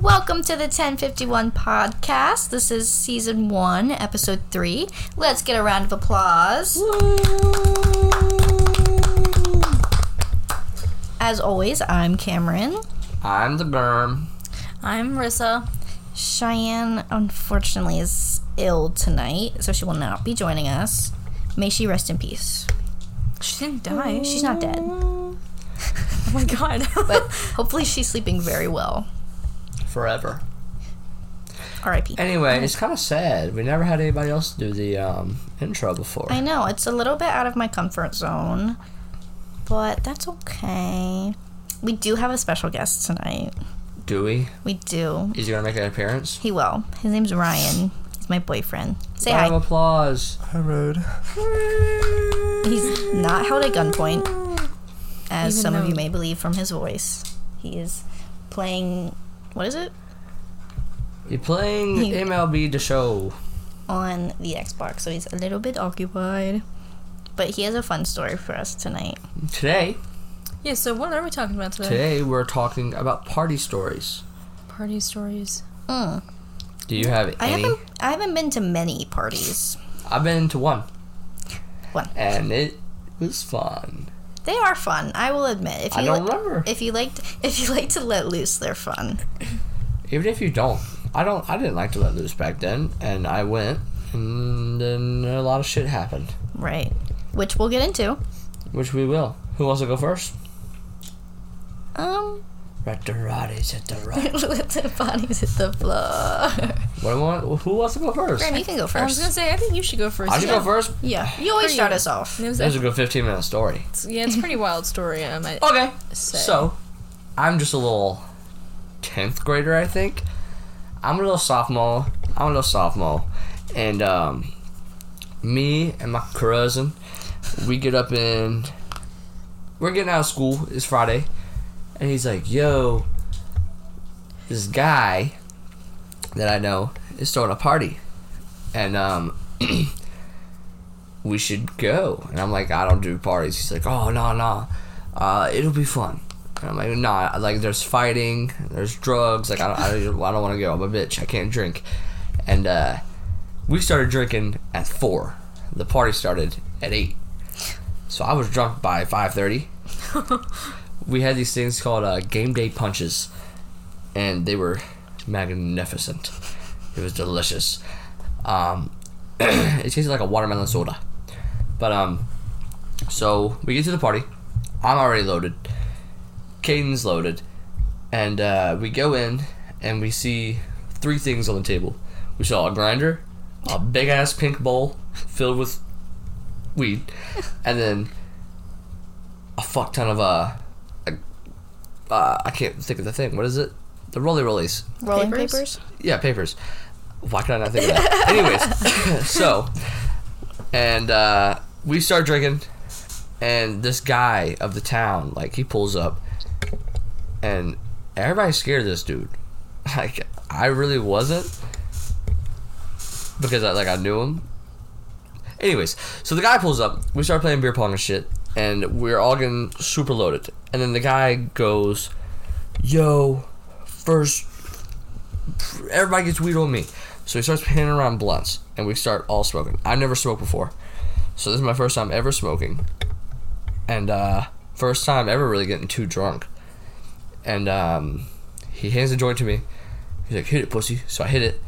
Welcome to the 1051 podcast. This is season one, episode three. Let's get a round of applause. As always, I'm Camryn. I'm the Berm. I'm Rissa. Cheyenne, unfortunately, is ill tonight, so she will not be joining us. May she rest in peace. She didn't die. She's not dead, Oh my god. but hopefully she's sleeping very well. Forever. R.I.P. Anyway, it's kind of sad. We never had anybody else do the um, intro before. I know it's a little bit out of my comfort zone, but that's okay. We do have a special guest tonight. Do we? We do. Is he gonna make an appearance? He will. His name's Ryan. He's my boyfriend. Say Round hi. of applause. Hi, Road. He's not held at gunpoint, as Even some of you may believe from his voice. He is playing. What is it? You're playing He- MLB The Show. On the Xbox, so he's a little bit occupied. But he has a fun story for us tonight. Today, yeah, so what are we talking about today? today we're talking about party stories. Party stories. Mm. Do you have I any? haven't. I haven't been to many parties. I've been to one, One. and it was fun. They are fun. I will admit. If I you don't li- remember. if you like if you like to let loose, they're fun. Even if you don't, I don't. I didn't like to let loose back then, and I went, and then a lot of shit happened, Right. Which we'll get into. which we will. Who wants to go first? Um, Let the hit the rock. let the bodies hit the floor. What want, who wants to go first? Graham, you can go first. I was gonna say, I think you should go first. I should yeah. go first. Yeah, you always Pretty- start us off. It was That was a good 15 minute story. yeah, it's a pretty wild story. I might Okay. say. So, I'm just a little 10th grader, I think. I'm a little sophomore. I'm a little sophomore. And, um, me and my cousin, we get up in. We're getting out of school. It's Friday. And he's like, yo, this guy that I know is throwing a party. And, um, we should go. And I'm like, I don't do parties. He's like, oh, no, no. Uh, it'll be fun. And I'm like, nah, like, there's fighting, there's drugs. Like, I don't, I don't, I don't want to go. I'm a bitch. I can't drink. And, uh, we started drinking at 4. The party started at 8. So I was drunk by 5.30. we had these things called uh, game day punches. And they were magnificent. It was delicious. Um, it tasted like a watermelon soda. But um, so we get to the party. I'm already loaded. Caden's loaded, and uh, we go in and we see three things on the table. We saw a grinder, a big ass pink bowl filled with weed, and then a fuck ton of uh, uh, I can't think of the thing. What is it? The Rolly rollies. Rolling Papers? papers. Yeah, papers. Why could I not think of that? Anyways, so, and uh, we start drinking, and this guy of the town, like, he pulls up, and everybody's scared of this dude. Like, I really wasn't, because I like I knew him. Anyways, so the guy pulls up. We start playing beer pong and shit, and we're all getting super loaded. And then the guy goes, "Yo, first everybody gets weed on me. So he starts handing around blunts, and we start all smoking. I've never smoked before, so this is my first time ever smoking, and uh, first time ever really getting too drunk. And um, he hands the joint to me. He's like, "Hit it, pussy." So I hit it.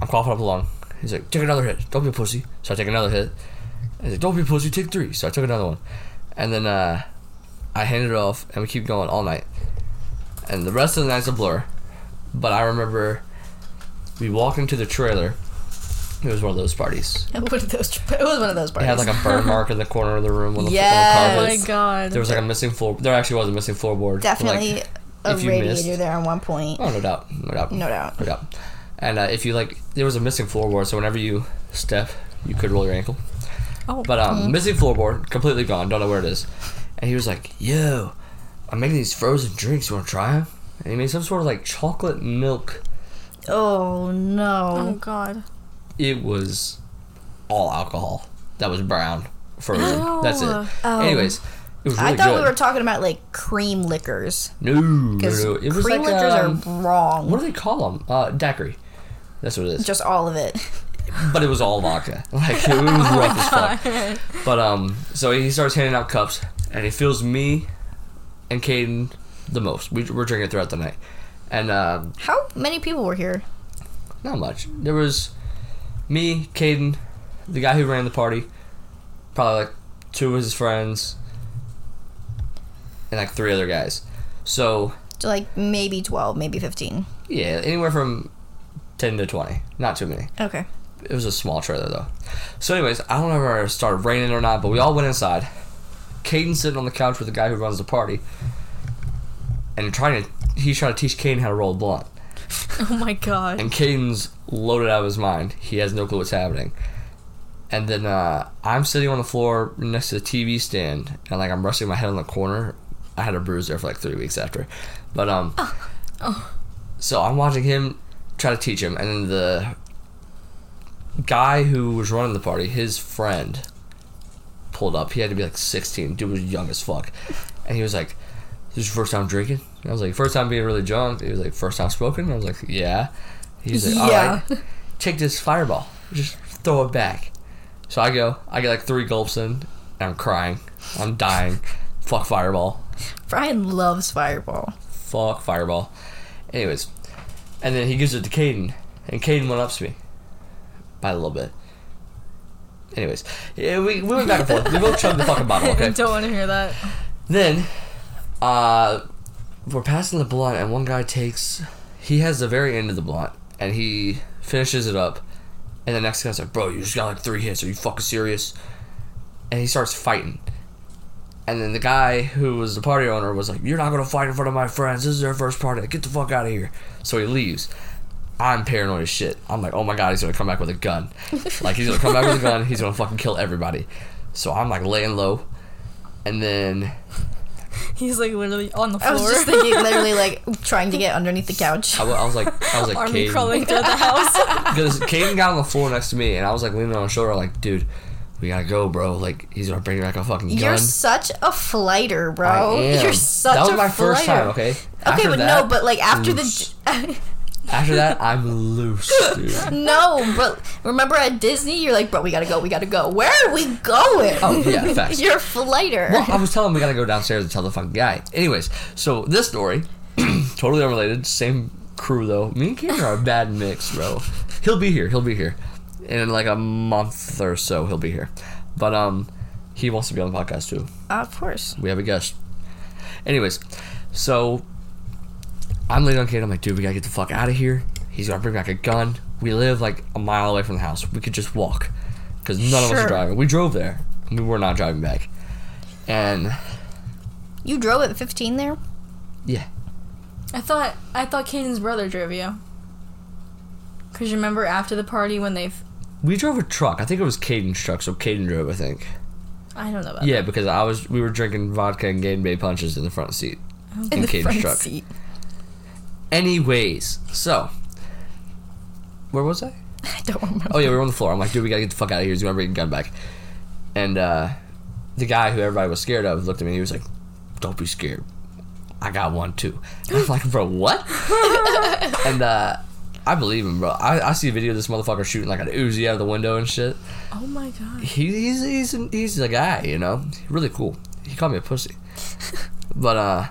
I'm coughing up a lung. He's like, "Take another hit. Don't be a pussy." So I take another hit. He's like, "Don't be a pussy. Take three. So I took another one, and then uh, I handed it off, and we keep going all night. And the rest of the night's a blur. But I remember we walked into the trailer. It was one of those parties. One of those. It was one of those parties. It had like a burn mark in the corner of the room on the, Yes. on Oh my god. There was like a missing floor. There actually was a missing floorboard. Definitely Like, a radiator missed- there at one point. oh, no doubt, no doubt, No doubt. no doubt. And uh, if you like, there was a missing floorboard, so whenever you step, you could roll your ankle. oh, But um, missing floorboard, completely gone. Don't know where it is. And he was like, "Yo, I'm making these frozen drinks. You want to try them?" And he made some sort of like chocolate milk. Oh no! oh god. It was all alcohol. That was brown frozen. That's it. Oh. Oh. Anyways, It was really I thought good. we were talking about like cream liquors no, no, because no. It was cream like liquors um, are wrong. what do they call them? Uh, daiquiri. That's what it is. Just all of it. but it was all vodka. Like it was rough as fuck. But um, so he starts handing out cups, and he feels me and Caden the most. We, we're drinking throughout the night, and uh, How many people were here? not much. There was me, Caden, the guy who ran the party, probably like two of his friends, and like three other guys. So So like maybe twelve, maybe fifteen. yeah, anywhere from ten to twenty. Not too many. Okay. It was a small trailer though. So, anyways, I don't know if it started raining or not, but we all went inside. Caden's sitting on the couch with the guy who runs the party, and trying to he's trying to teach Caden how to roll a blunt. Oh my god. And Caden's loaded out of his mind. He has no clue what's happening. And then uh, I'm sitting on the floor next to the TV stand, and like I'm resting my head on the corner. I had a bruise there for like three weeks after, but um, oh, so I'm watching him try to teach him, and then the guy who was running the party, his friend, pulled up. He had to be like 16. Dude was young as fuck, and he was like, "This is your first time drinking?" I was like, first time being really drunk." He was like, first time smoking?" I was like, "Yeah." He's like, "All Yeah. right, take this fireball, just throw it back." So I go, I get like three gulps in, and I'm crying, I'm dying. Fuck fireball. Brian loves Fireball. Fuck fireball. Anyways, and then he gives it to Caden, and Caden went up to me by a little bit. Anyways, yeah, we, we went back and forth. We both chugged the fucking bottle, I okay? don't want to hear that. Then, uh, we're passing the blunt, and one guy takes. He has the very end of the blunt, and he finishes it up. And the next guy's like, "Bro, you just got like three hits. Are you fucking serious?" And he starts fighting. And then the guy who was the party owner was like, "You're not gonna fight in front of my friends. This is their first party. Get the fuck out of here." So he leaves. I'm paranoid as shit. I'm like, "Oh my god, he's gonna come back with a gun. like he's gonna come back with a gun. He's gonna fucking kill everybody." So I'm like laying low, and then He's like literally on the floor. I was just thinking, literally, like trying to get underneath the couch. I, I was like, I was like, Army Caden, crawling through the house. because Caden got on the floor next to me, and I was like leaning on his shoulder, like, dude, we gotta go, bro. Like, he's gonna bring back a fucking gun. You're such a flighter, bro. I am. You're such that was a my first time. Okay. Okay, After but that, no, but like after loose. the after that, I'm loose, dude. no, but remember at Disney, you're like, bro, we gotta go, we gotta go. Where are we going? Oh yeah, facts. You're a flighter. Well, I was telling him we gotta go downstairs and tell the fucking guy. Anyways, so this story, totally unrelated, same crew though. Me and Cameron are a bad mix, bro. He'll be here. He'll be here in like a month or so. He'll be here, but um, he wants to be on the podcast too. of course. We have a guest. Anyways, so I'm laying on Kate. I'm like, dude, we gotta get the fuck out of here. He's gonna bring back a gun. We live like a mile away from the house. We could just walk because none of us are driving. We drove there. We were not driving back. And You drove at 15 there? yeah, I thought I thought Caden's brother drove you. Cause you remember after the party when they, have we drove a truck. I think it was Caden's truck, so Caden drove. I think. I don't know about that. Yeah, because I was we were drinking vodka and Game Day punches in the front seat. Oh. In In the Caden's front truck. seat. Anyways, so where was I? I don't remember. Oh yeah, we were on the floor. I'm like, dude, we gotta get the fuck out of here. He's gonna bring the gun back. And uh, the guy who everybody was scared of looked at me. and He was like, "Don't be scared. I got one too." And I'm like, "Bro, what?" and uh, I believe him, bro. I, I see a video of this motherfucker shooting like an Uzi out of the window and shit. Oh my god. He, he's he's he's the guy, you know. Really cool. He called me a pussy. but uh,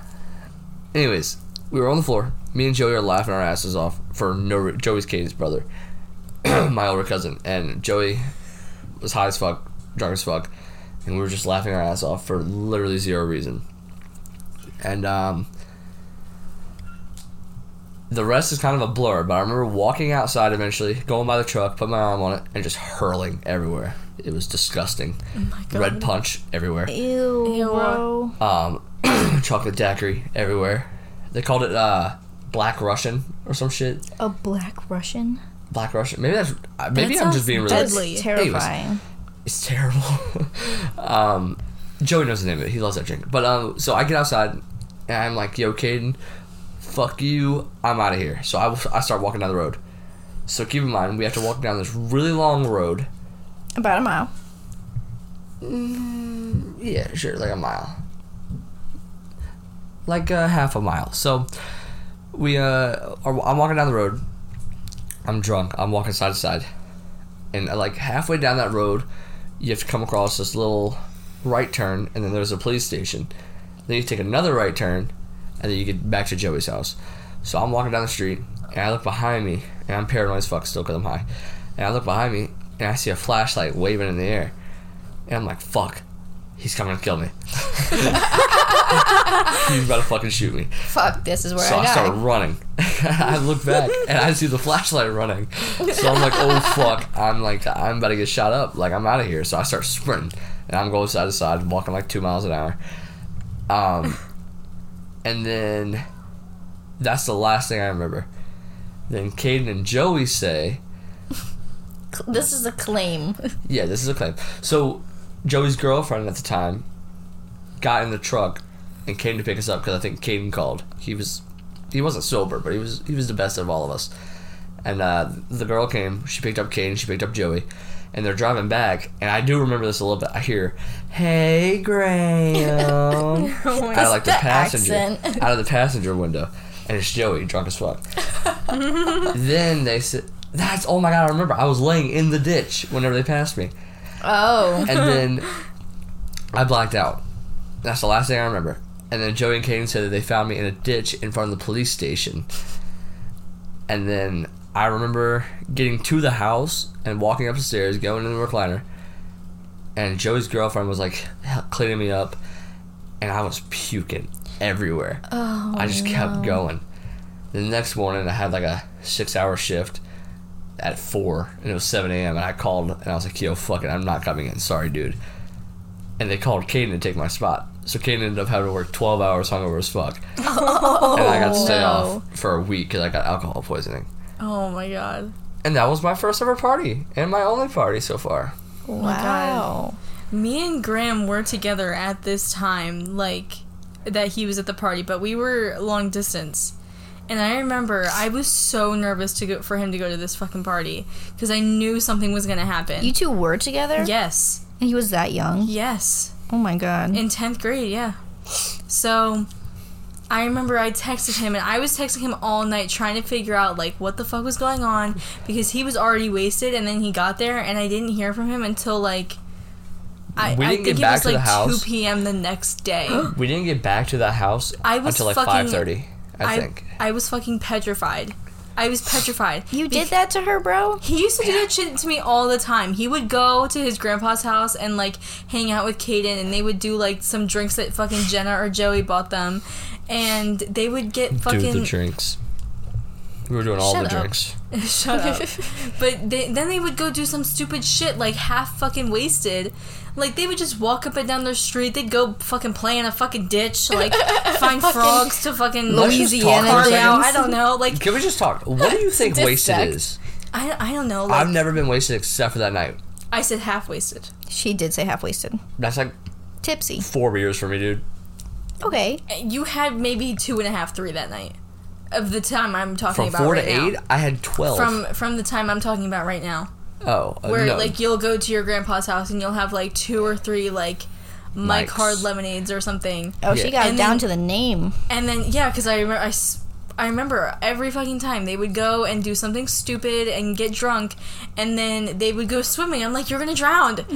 anyways, we were on the floor. Me and Joey are laughing our asses off for no. Re- Joey's Katie's brother, my older cousin, and Joey was high as fuck, drunk as fuck, and we were just laughing our ass off for literally zero reason. And um, the rest is kind of a blur, but I remember walking outside eventually, going by the truck, put my arm on it, and just hurling everywhere. It was disgusting. Oh my god. Red punch everywhere. Ew, Ew. bro. Um, chocolate daiquiri everywhere. They called it uh, Black Russian or some shit. A black Russian? Black Russian. Maybe that's uh, maybe That I'm just being really. deadly. That's terrifying. It's terrible. um, Joey knows the name of it. He loves that drink. But um, so I get outside and I'm like, "Yo, Caden, fuck you. I'm out of here." So I, I start walking down the road. So keep in mind, we have to walk down this really long road. About a mile. Yeah, sure, like a mile. like a half a mile. So we uh, are, I'm walking down the road. I'm drunk. I'm walking side to side, and uh, like halfway down that road, you have to come across this little right turn, and then there's a police station. Then you take another right turn, and then you get back to Joey's house. So I'm walking down the street, and I look behind me, and I'm paranoid as fuck still because I'm high. And I look behind me, and I see a flashlight waving in the air, and I'm like, "Fuck, he's coming to kill me." he's about to fucking shoot me. Fuck, this is where I So I I die. start running. I look back and I see the flashlight running. So I'm like, oh fuck. I'm like, I'm about to get shot up. Like, I'm out of here. So I start sprinting. And I'm going side to side, walking like two miles an hour. Um, and then that's the last thing I remember. Then Caden and Joey say, This is a claim. yeah, this is a claim. So Joey's girlfriend at the time got in the truck and came to pick us up because I think Caden called. He was he wasn't sober, but he was he was the best of all of us. And uh, the girl came. She picked up Caden. She picked up Joey, and they're driving back. And I do remember this a little bit. I hear, "Hey, Graham," out of like the, the passenger, accent. out of the passenger window, and it's Joey, drunk as fuck. then they said, "That's oh my god!" I remember I was laying in the ditch whenever they passed me, Oh. and then I blacked out. That's the last thing I remember. And then Joey and Caden said that they found me in a ditch in front of the police station. And then I remember getting to the house and walking up the stairs, going in the recliner. And Joey's girlfriend was like cleaning me up, and I was puking everywhere. Oh, I just kept going. The next morning, I had like a six-hour shift at four, and it was seven a.m. And I called, and I was like, "Yo, fuck it, I'm not coming in. Sorry, dude." And they called Caden to take my spot, so Caden ended up having to work twelve hours hungover as fuck, oh, and I got to stay no. off for a week because I got alcohol poisoning. Oh my god. And that was my first ever party, and my only party so far. Oh wow. Me and Graham were together at this time, like that he was at the party, but we were long distance. And I remember I was so nervous to go for him to go to this fucking party because I knew something was gonna happen. You two were together. Yes. And he was that young. Yes. Oh my god. In tenth grade, yeah. So. I remember I texted him and I was texting him all night trying to figure out like what the fuck was going on because he was already wasted and then he got there and I didn't hear from him until like I, we didn't I get back was, to like, 2 p.m. the next day. we didn't get back to the house I was until like fucking, 5:30. I, I think. I was fucking petrified. I was petrified. You did that to her, bro? He used to do that shit to me all the time. He would go to his grandpa's house and like hang out with Caden and they would do like some drinks that fucking Jenna or Joey bought them and they would get fucking Do the drinks. We were doing all Shut the up. drinks. Shut up. but they, then they would go do some stupid shit, like half fucking wasted. Like they would just walk up and down their street. They'd go fucking play in a fucking ditch, like find frogs to fucking Let's just Louisiana for a carve out. dreams. I don't know. Like Can we just talk? What do you think wasted Dissect. is? I, I don't know. Like I've never been wasted except for that night. I said half wasted. She did say half wasted. That's like Tipsy. four beers for me, dude. Okay. You had maybe two and a half, three that night. Of the time I'm talking From about four right to eight, now. I had twelve. From from the time I'm talking about right now. oh, uh, Where no. like you'll go to your grandpa's house and you'll have like two or three like Mike Mikes. Hard lemonades or something. Oh, she got it And down then- to the name. And then yeah, because I remember I, s- I remember every fucking time they would go and do something stupid and get drunk, and then they would go swimming. I'm like, you're gonna drown.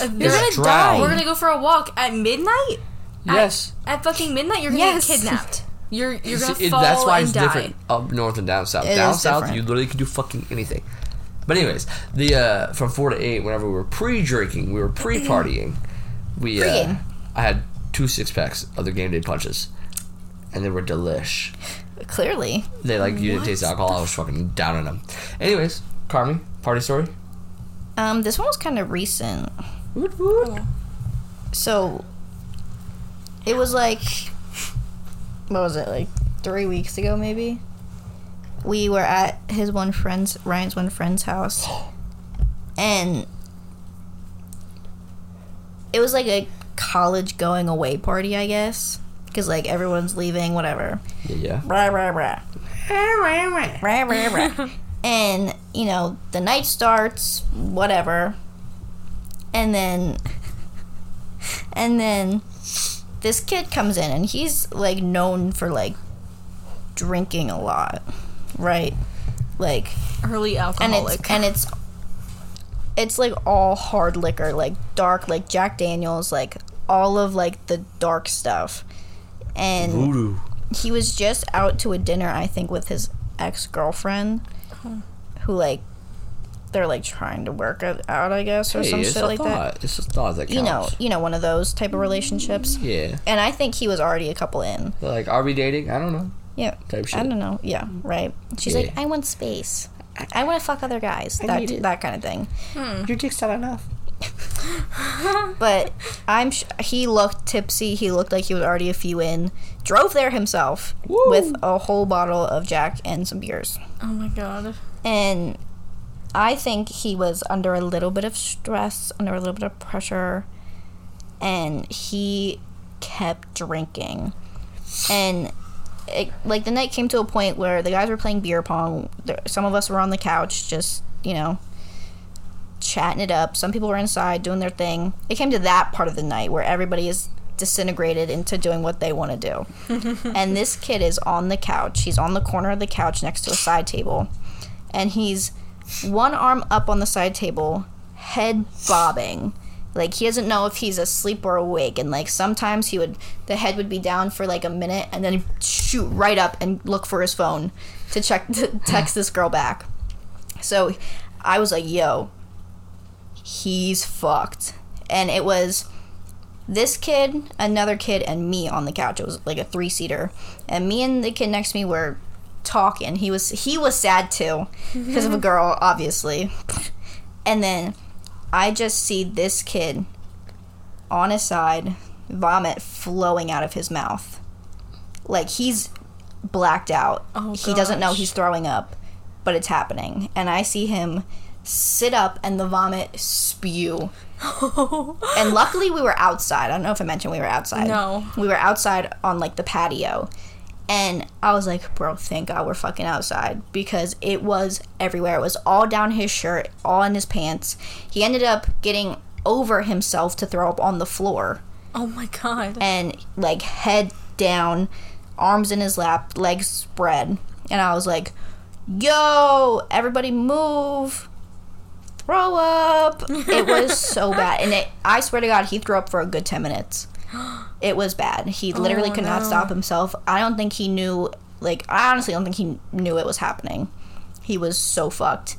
Uh, You're gonna drown. die. We're gonna go for a walk at midnight. yes. At fucking midnight, you're gonna Yes. get kidnapped. You're you're gonna See, it- fall that's why and it's die. different up north and down south. It down is south, different. you literally could do fucking anything. But anyways, the uh, from four to eight, whenever we were pre-drinking, we were pre-partying. We uh, I had two six packs of the game day punches, and they were delish. Clearly. They like you didn't taste alcohol. I was fucking down on them. Anyways, Carmi, party story. Um, this one was kind of recent. Woot woot. So it was like what was it, like three weeks ago maybe? We were at his one friend's Ryan's one friend's house. And it was like a college going away party, I guess. Because like everyone's leaving, whatever. Yeah. Rah, rah, rah. Rah, rah, rah. and, you know, the night starts, whatever. And then, and then this kid comes in and he's like known for like drinking a lot, right? Like Early and it's and it's it's like all hard liquor, like dark, like Jack Daniels, like all of like the dark stuff. And Voodoo. he was just out to a dinner, I think, with his ex girlfriend, who like they're like trying to work it out, I guess, or Hey, some shit a like that. thought. It's a thought that counts. You know, you know, one of those type of relationships. Yeah. And I think he was already a couple in. Like, are we dating? I don't know. Yeah. Type shit. I don't know. Yeah, right. She's Yeah. like, I want space. I want to fuck other guys. that that kind of thing. Hmm. Your dick's not enough. But I'm sh- he looked tipsy. He looked like he was already a few in. Drove there himself Woo. with a whole bottle of Jack and some beers. oh my god. And I think he was under a little bit of stress, under a little bit of pressure, and he kept drinking. And it, like the night came to a point where the guys were playing beer pong. Some of us were on the couch, just you know, chatting it up. Some people were inside doing their thing. It came to that part of the night where everybody is disintegrated into doing what they want to do. and this kid is on the couch. He's on the corner of the couch next to a side table. And he's one arm up on the side table, head bobbing. Like he doesn't know if he's asleep or awake. And like sometimes he would, the head would be down for like a minute and then shoot right up and look for his phone to check, to text this girl back. So I was like, yo, he's fucked. And it was this kid, another kid, and me on the couch. It was like a three seater. And me and the kid next to me were talking. He was he was sad too because of a girl, obviously. And then I just see this kid on his side, vomit flowing out of his mouth. Like he's blacked out. Oh, he doesn't know he's throwing up, but it's happening. And I see him sit up and the vomit spew. And luckily we were outside. I don't know if I mentioned we were outside. No. We were outside on like the patio. And I was like, bro, thank God we're fucking outside because it was everywhere. It was all down his shirt, all in his pants. He ended up getting over himself to throw up on the floor Oh my god. and like head down, arms in his lap, legs spread. And I was like, yo, everybody move. Throw up. It was so bad. And it, I swear to God, he threw up for a good 10 minutes. It was bad. He oh, literally Oh, could not stop himself. I don't think he knew, like, I honestly don't think he knew it was happening. He was so fucked.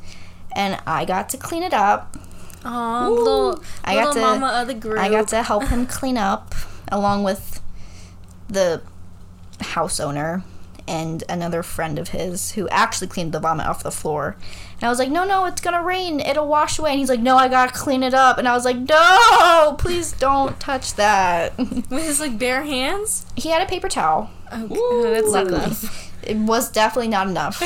And I got to clean it up. Aw, little, I little to- mama of the group. I got to help him clean up along with the house owner and another friend of his who actually cleaned the vomit off the floor. And I was like, no, no, it's gonna rain. It'll wash away. And he's like, no, I gotta clean it up. And I was like, no, please don't touch that. With his like bare hands. he had a paper towel. Oh, that's not Luckily. enough. It was definitely not enough.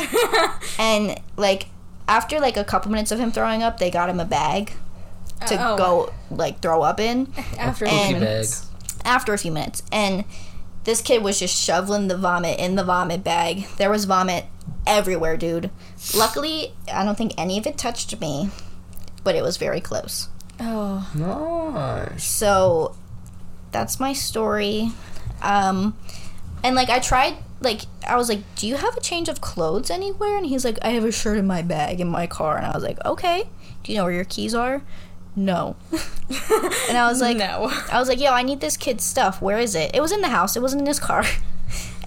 and like after like a couple minutes of him throwing up, they got him a bag to uh, Oh. go like throw up in. After a few minutes. after a few minutes and this kid was just shoveling the vomit in the vomit bag. There was vomit everywhere dude. Luckily i don't think any of it touched me but it was very close. Oh. Nice. so that's my story. Um and like i tried like i was like do you have a change of clothes anywhere? And he's like i have a shirt in my bag in my car. And i was like okay. Do you know where your keys are no and i was like no. I was like, yo, I need this kid's stuff. Where is it? It was in the house. It wasn't in his car.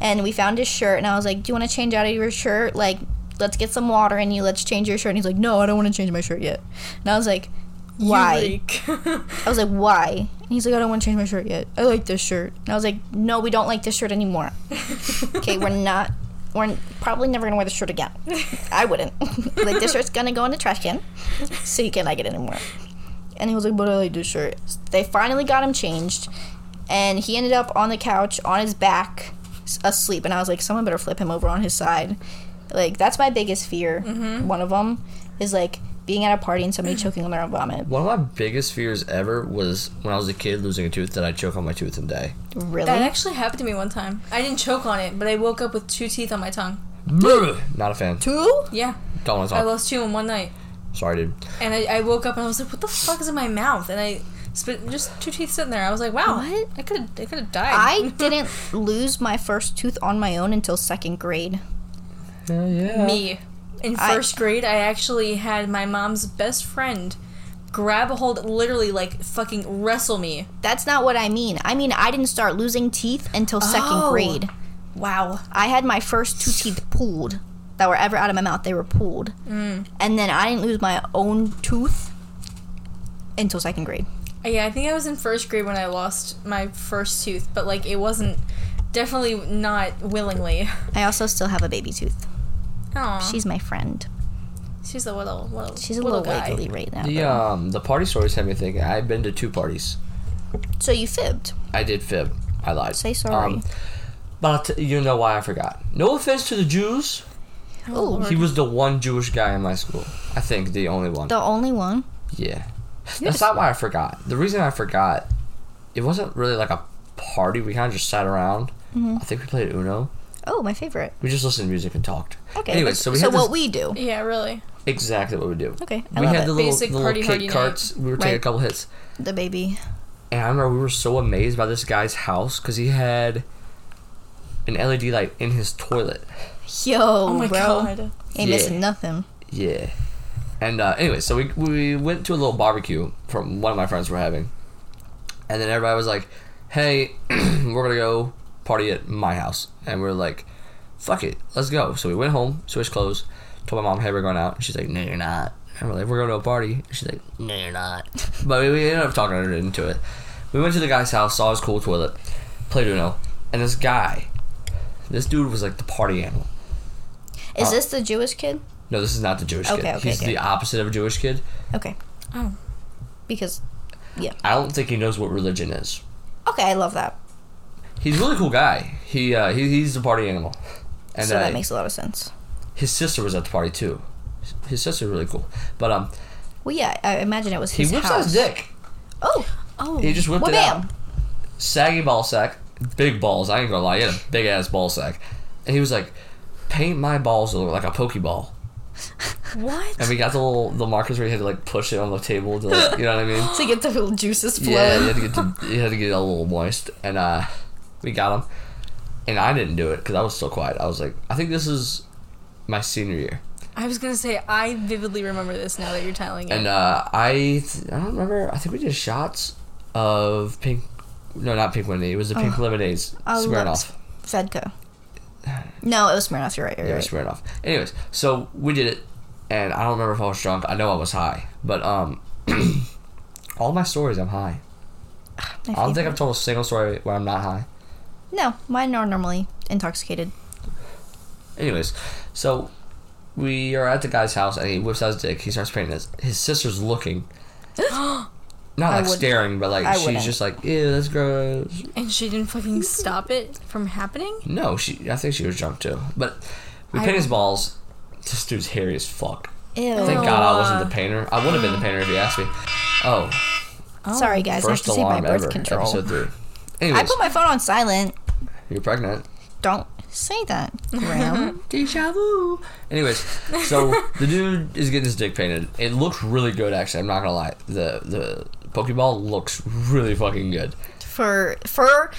And we found his shirt, and I was like, do you want to change out of your shirt? Like, let's get some water in you. Let's change your shirt. And he's like, no, I don't want to change my shirt yet. And I was like, why? I was like, why? And he's like, I don't want to change my shirt yet. I like this shirt. And I was like, no, we don't like this shirt anymore. okay, we're not. We're probably never gonna wear this shirt again. I wouldn't. like this shirt's gonna go in the trash can, so you can't like it anymore. And he was like, "What "But I like this shirt." They finally got him changed, and he ended up on the couch on his back, asleep. And I was like, "Someone better flip him over on his side." Like that's my biggest fear. Mm-hmm. One of them is like being at a party and somebody choking on their own vomit. One of my biggest fears ever was when I was a kid losing a tooth that I'd choke on my tooth and die. Really? That actually happened to me one time. I didn't choke on it, but I woke up with two teeth on my tongue. Not a fan. Two? Yeah. Don't want to I lost two in one night. Sorry, dude. And I, I woke up and I was like, what the fuck is in my mouth? And I Spit, just two teeth sitting there. I was like, wow, What? I could I could have died. I didn't lose my first tooth on my own until second grade. Hell yeah. Me. In I- first grade, I actually had my mom's best friend grab a hold, literally like fucking wrestle me. That's not what I mean. I mean I didn't start losing teeth until second Oh. grade. Wow. I had my first two teeth pulled that were ever out of my mouth. They were pulled, Mm. and then I didn't lose my own tooth until second grade. Yeah, I think I was in first grade when I lost my first tooth, but like it wasn't definitely not willingly. I also still have a baby tooth. Aw, She's my friend. she's a little little She's a little, little, guy. wiggly right now. The but- um the party stories have me thinking. I've been to two parties. So you fibbed. I did fib. I lied. Say sorry. Um, but you know why I forgot. No offense to the Jews. Oh, He was the one Jewish guy in my school. I think the only one. the only one. Yeah. Yes. That's not why I forgot. The reason I forgot, it wasn't really like a party. We kind of just sat around. Mm-hmm. I think we played Uno. Oh, my favorite. We just listened to music and talked. Okay. Anyways, but- so we so had this, what we do? Yeah, really. exactly what we do. Okay, I we love had it. the little, Basic the little party hardy cake night. carts. We were taking a Right. couple hits. the baby. And I remember we were so amazed by this guy's house because he had an LED light in his toilet. Yo, Oh my bro, god. ain't Yeah. missing nothing. Yeah. And uh, anyway, so we we went to a little barbecue from one of my friends were having, and then everybody was like, "Hey, we're gonna go party at my house," and we are like, "Fuck it, let's go." So we went home, switched clothes, told my mom, "Hey, we're going out." And she's like, "No, you're not." And we're like, "We're going to a party." And she's like, "No, you're not." but we, we ended up talking her into it. We went to the guy's house, saw his cool toilet, played Uno, and this guy, this dude was like the party animal. Is Uh, this the Jewish kid? No, this is not the Jewish Okay, kid. okay, He's okay. the opposite of a Jewish kid. Okay. Oh. Because, yeah. I don't think he knows what religion is. okay, I love that. He's a really cool guy. He uh, he he's the party animal, and so uh, that makes a lot of sense. his sister was at the party too. His sister's really cool, but um, Well, yeah, I imagine it was His he his whips out his dick. Oh, Oh. He just whipped well, it out. Saggy ball sack, big balls. I ain't gonna lie, he had a big ass ball sack, and he was like, "Paint my balls to look like a pokeball." what? And we got the little the markers where you had to like push it on the table to like, you know what I mean? To get the little juices flowing. Yeah, you had to get to, you had to get a little moist, and uh, we got them. And I didn't do it because I was so quiet. I was like, I think this is my senior year, I was gonna say I vividly remember this now that you're telling it. and uh, I th- I don't remember. I think we did shots of pink. No, not pink lemonade. It was the pink lemonades. I love Smirnoff. No, it was Smirnoff. You're right. You're Yeah, right. Smirnoff. Anyways, so we did it, and I don't remember if I was drunk. I know I was high, but um, all my stories I'm high. I don't think. I've told a single story where I'm not high. No, mine are normally intoxicated. Anyways, so we are at the guy's house and he whips out his dick. He starts painting his. His sister's looking. Not I like would- staring, but like I she's wouldn't. just like, ew, that's gross. and she didn't fucking stop it from happening? No, she. I think she was drunk too. But we I- paint his balls. This dude's hairy as fuck. Ew. Thank Oh. God I wasn't the painter. I would have been the painter if you asked me. Oh, oh. Sorry, guys. I have first to take my alarm birth ever. control. Episode three. I put my phone on silent. you're pregnant. Don't say that, Graham. Deja vu. Anyways, so the dude is getting his dick painted. It looks really good, actually. I'm not gonna lie. The the Pokeball looks really fucking good for for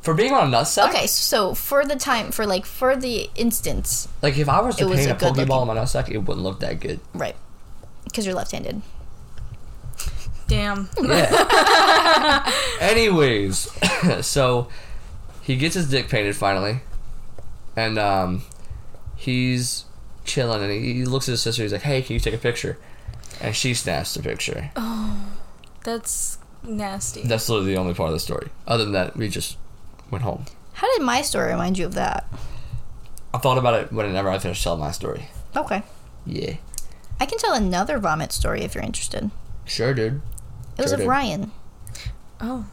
for being on a nutsack. okay, so for the time for like for the instance, Like if I was to It was paint a a, Pokeball looking- on my nutsack, it wouldn't look that good. right? Because you're left-handed. Damn. Yeah. Anyways, so he gets his dick painted finally, and um, he's chilling, and he, he looks at his sister. He's like, "Hey, can you take a picture?" And she snaps the picture. That's nasty. That's literally the only part of the story. Other than that, we just went home. How did my story remind you of that? I thought about it whenever I finished telling my story. Okay, Yeah. I can tell another vomit story if you're interested. Sure, dude. It was Sure of do. Ryan. oh,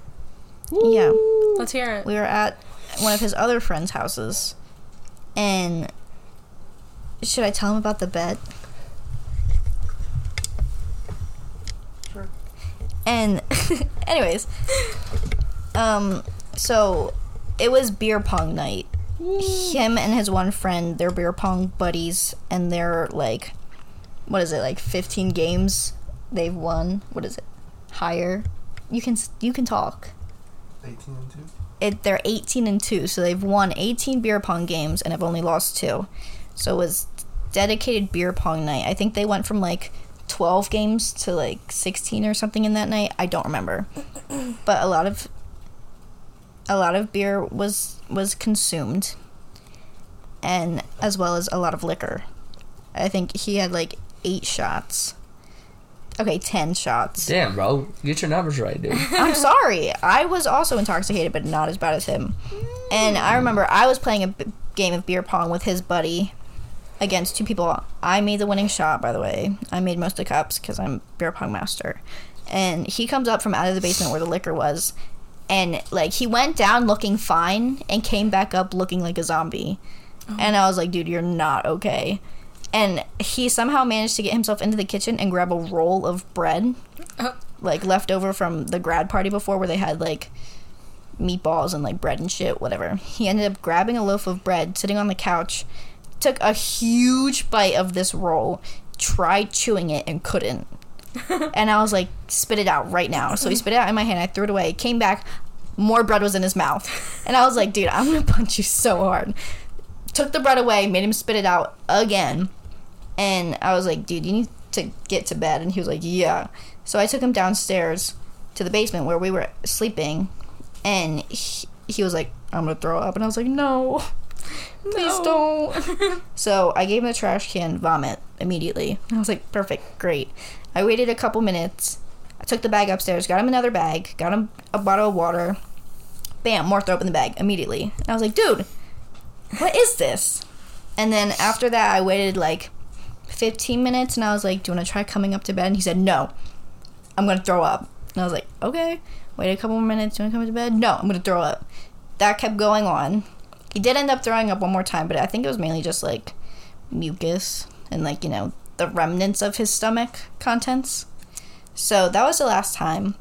Yeah, let's hear it. we were at one of his other friends' houses, and should I tell him about the bet? Sure. And anyways, um, so it was beer pong night. Him and his one friend, they're beer pong buddies, and they're like, what is it, like 15 games they've won? What is it? Higher? You can you can talk. 18 and 2. It they're 18 and 2, so they've won 18 beer pong games and have only lost 2. So it was dedicated beer pong night. I think they went from like 12 games to like 16 or something in that night. I don't remember. But a lot of a lot of beer was was consumed and as well as a lot of liquor. I think he had like 8 shots. Okay, 10 shots. Damn, bro. Get your numbers right, dude. I'm sorry. I was also intoxicated, but not as bad as him. And I remember I was playing a b- game of beer pong with his buddy against two people. I made the winning shot, by the way. I made most of the cups because I'm beer pong master. And he comes up from out of the basement where the liquor was, and like he went down looking fine and came back up looking like a zombie. Oh. And I was like, dude, you're not okay. And he somehow managed to get himself into the kitchen and grab a roll of bread Oh. like left over from the grad party before where they had like meatballs and like bread and shit, whatever. He ended up grabbing a loaf of bread, sitting on the couch, took a huge bite of this roll, tried chewing it and couldn't. and I was like, spit it out right now. So he spit it out in my hand. I threw it away. Came back, more bread was in his mouth. And I was like, dude, I'm gonna punch you so hard. Took the bread away, made him spit it out again. And I was like, dude, you need to get to bed. And he was like, yeah. So I took him downstairs to the basement where we were sleeping. And he, he was like, I'm going to throw up. And I was like, no, please don't. so I gave him the trash can vomit immediately. I was like, perfect, great. I waited a couple minutes. I took the bag upstairs, got him another bag, got him a bottle of water. Bam, more throw up in the bag immediately. And I was like, dude, what is this? And then after that, I waited like 15 minutes and I was like, Do you want to try coming up to bed? And he said, No, I'm going to throw up. And I was like, Okay. Wait a couple more minutes. Do you want to come up to bed? No, I'm going to throw up. That kept going on. He did end up throwing up one more time, but I think it was mainly just like mucus and like, you know, the remnants of his stomach contents. So that was the last time.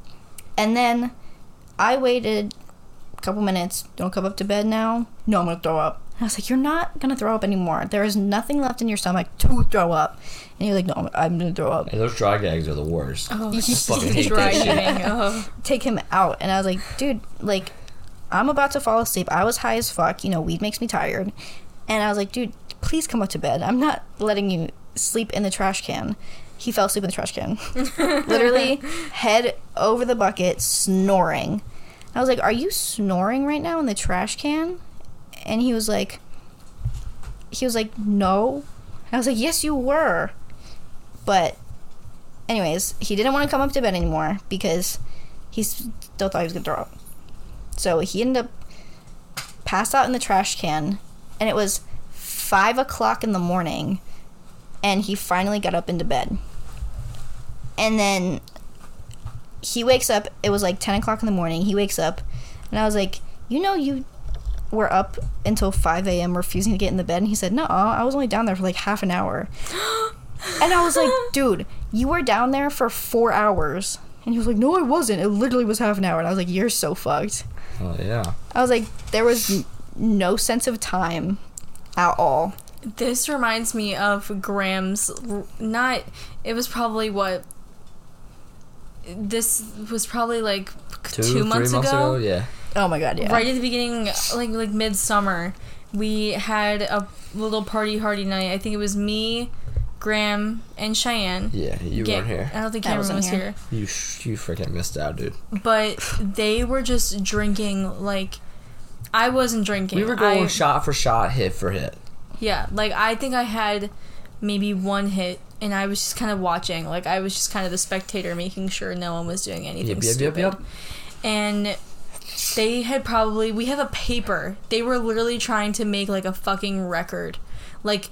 And then I waited a couple minutes. Don't come up to bed now. No, I'm going to throw up. And I was like, You're not going to throw up anymore. There is nothing left in your stomach to throw up. And you're like, No, I'm, I'm going to throw up. Hey, those dry gags are the worst. Oh, I fucking hate dry that shit. Oh. take him out. And I was like, dude, like, I'm about to fall asleep. I was high as fuck. You know, weed makes me tired. And I was like, dude, please come up to bed. I'm not letting you sleep in the trash can. He fell asleep in the trash can. Literally, head over the bucket, snoring. I was like, are you snoring right now in the trash can? And he was like, he was like, no. I was like, yes, you were. But, anyways, he didn't want to come up to bed anymore because he still thought he was gonna throw up. So he ended up passed out in the trash can, and it was five o'clock in the morning, and he finally got up into bed. And then he wakes up. It was like ten o'clock in the morning. He wakes up, and I was like, "You know, you were up until five a.m. refusing to get in the bed." And he said, "No, I was only down there for like half an hour." And I was like, dude, you were down there for four hours. And he was like, no, I wasn't. It literally was half an hour. And I was like, you're so fucked. Oh yeah. I was like, there was no sense of time at all. This reminds me of Graham's. Not. It was probably what. This was probably like Two, two, three months, ago. Yeah. Oh my god, yeah. Right at the beginning, like like midsummer, we had a little party hardy night. I think it was me, Graham, and Cheyenne. Yeah. You Ga- weren't here. I don't think I Camryn wasn't here. here. You sh- you freaking missed out, dude. But they were just drinking like I wasn't drinking. We were going I- shot for shot, hit for hit. Yeah, like I think I had maybe one hit, and I was just kind of watching. Like I was just kind of the spectator, making sure no one was doing anything Yep, yep, yep, stupid. yep. And they had probably we have a paper. They were literally trying to make like a fucking record. Like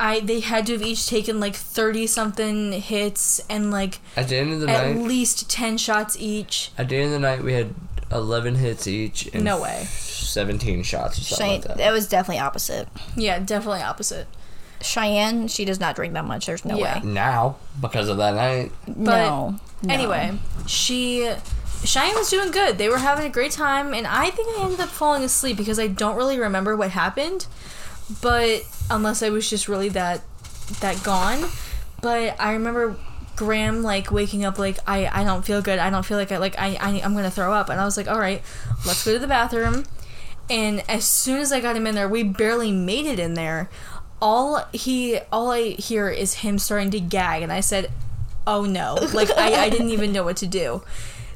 I they had to have each taken like thirty something hits and like At the end of the night at night, least ten shots each. at the end of the night, we had eleven hits each. And No way. Seventeen shots or something Cheyenne, like that. that was definitely opposite. Yeah, definitely opposite. Cheyenne, she does not drink that much. There's no Yeah. way. Now, because of that night, no, no. Anyway, she Cheyenne was doing good. They were having a great time, and I think I ended up falling asleep because I don't really remember what happened. But unless I was just really that that gone, but I remember Graham like waking up like I I don't feel good. I don't feel like I like I, I I'm gonna throw up. And I was like, all right, let's go to the bathroom. And as soon as I got him in there, we barely made it in there. All he all I hear is him starting to gag, and I said, oh no, like I I didn't even know what to do.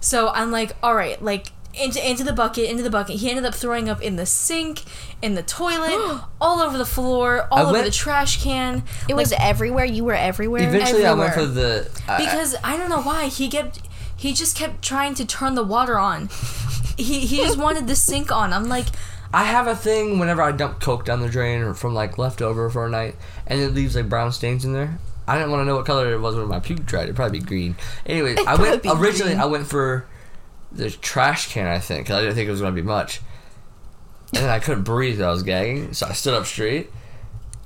So I'm like, all right, like into into the bucket, into the bucket. He ended up throwing up in the sink, in the toilet, all over the floor, all I over went- the trash can. It was everywhere. You were everywhere. Eventually, I went for everywhere. the I- because I don't know why he kept he just kept trying to turn the water on. He he just wanted the sink on. I'm like, I have a thing whenever I dump coke down the drain or from like leftover for a night, and it leaves like brown stains in there. I didn't want to know what color it was when my puke dried. It'd probably be green. Anyways, I went probably be originally. green. I went for the trash can. I think 'cause I didn't think it was gonna be much, and then I couldn't breathe. I was gagging, so I stood up straight.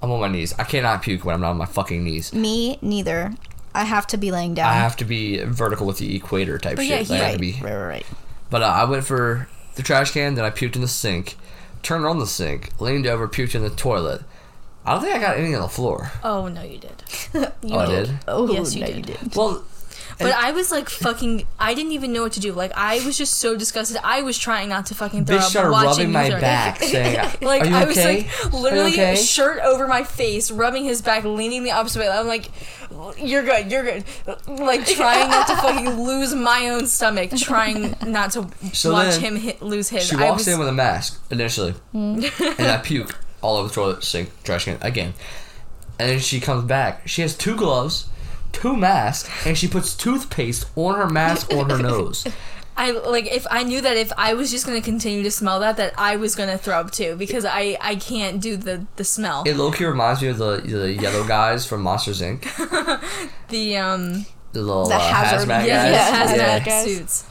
I'm on my knees. I cannot puke when I'm not on my fucking knees. Me neither. I have to be laying down. I have to be vertical with the equator type But shit. yeah, Like, he- I have right, to be right, right, right. But uh, I went for the trash can, then I puked in the sink, turned on the sink, leaned over, puked in the toilet. I don't think I got anything on the floor. oh no, you did. You oh, I did. Oh, Yes, you no, did. you did. Well, But I was like fucking. I didn't even know what to do. Like I was just so disgusted. I was trying not to fucking throw bitch up started watching rubbing my back, saying, Like "Are you I was okay? like literally okay?" shirt over my face, rubbing his back, leaning the opposite way. I'm like, "You're good, you're good." Like trying not to fucking lose my own stomach, trying not to So watch then him hit, lose his. She I walks was, in with a mask initially, mm. and I puke all over the toilet, sink, trash can again. And then she comes back. She has two gloves, two masks, and she puts toothpaste on her mask on her nose. I like if I knew that if I was just gonna continue to smell that, that I was gonna throw up too because I I can't do the the smell. It low key reminds me of the the yellow guys from Monsters Inc. the um The little The uh, hazard- hazmat yeah, guys. yeah, hazmat Yeah. suits.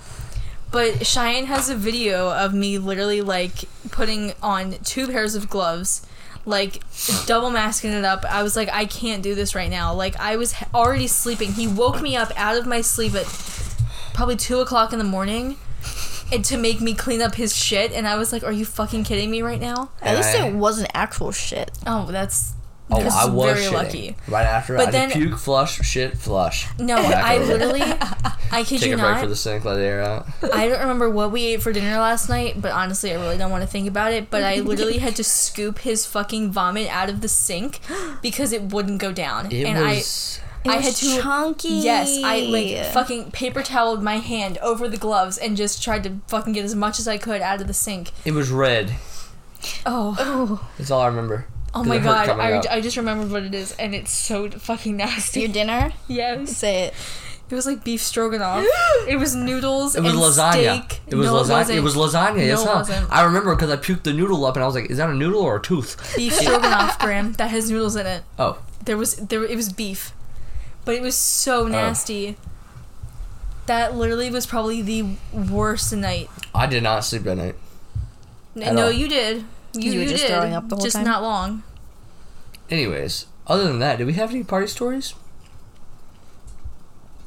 But Cheyenne has a video of me literally like putting on two pairs of gloves, like double masking it up. I was like, I can't do this right now. Like I was already sleeping. He woke me up out of my sleep at probably two o'clock in the morning. And to make me clean up his shit, and I was like, "Are you fucking kidding me right now?" At least it wasn't actual shit. Oh, that's Oh, that's I was very shitting. lucky. Right after, But I then- did puke, flush, shit, flush. No, I literally, I kid take you a break not. for the sink, let the air out. I don't remember what we ate for dinner last night, but honestly, I really don't want to think about it. But I literally had to scoop his fucking vomit out of the sink because it wouldn't go down, It and was. It I was had to. chunky. Yes, I like fucking paper toweled my hand over the gloves and just tried to fucking get as much as I could out of the sink. It was red. Oh, Oh, That's all I remember. Oh 'Cause my god! I. I just remembered what it is, and it's so fucking nasty. your dinner? yes, Say it. it was like beef stroganoff. it was noodles. It was and lasagna. Steak. It was no, lasagna. It, wasn't. was lasagna. yes, No, huh? I remember because I puked the noodle up, and I was like, "Is that a noodle or a tooth?" beef stroganoff, Graham. That has noodles in it. Oh, There was there it was beef, but it was so oh. nasty. That literally was probably the worst night. I did not sleep that night. N- At no, all. you did. You, You were just did. throwing up the whole just time? not long. Anyways, other than that, do we have any party stories?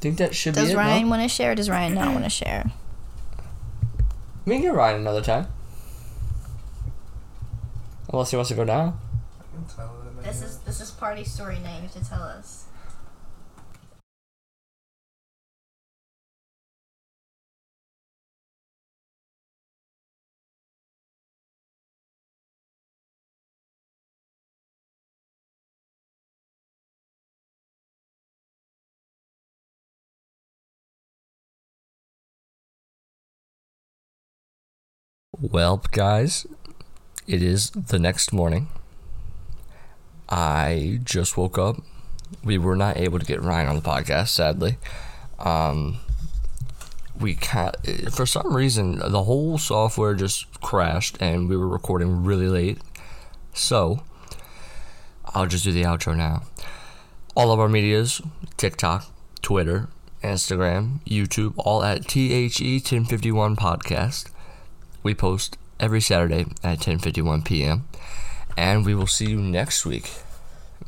Think that should Does be it. Ryan no? want to share? Or does Ryan not want to share? We can get Ryan another time. Unless he wants to go down. This is this is party story night. You have to tell us. Well, guys, it is the next morning. I just woke up. We were not able to get Ryan on the podcast, sadly. Um, we ca for some reason the whole software just crashed, and we were recording really late. So, I'll just do the outro now. All of our medias: TikTok, Twitter, Instagram, YouTube, all at THE 1051 Podcast. We post every Saturday at 10:51 p.m. and we will see you next week.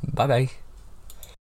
Bye bye.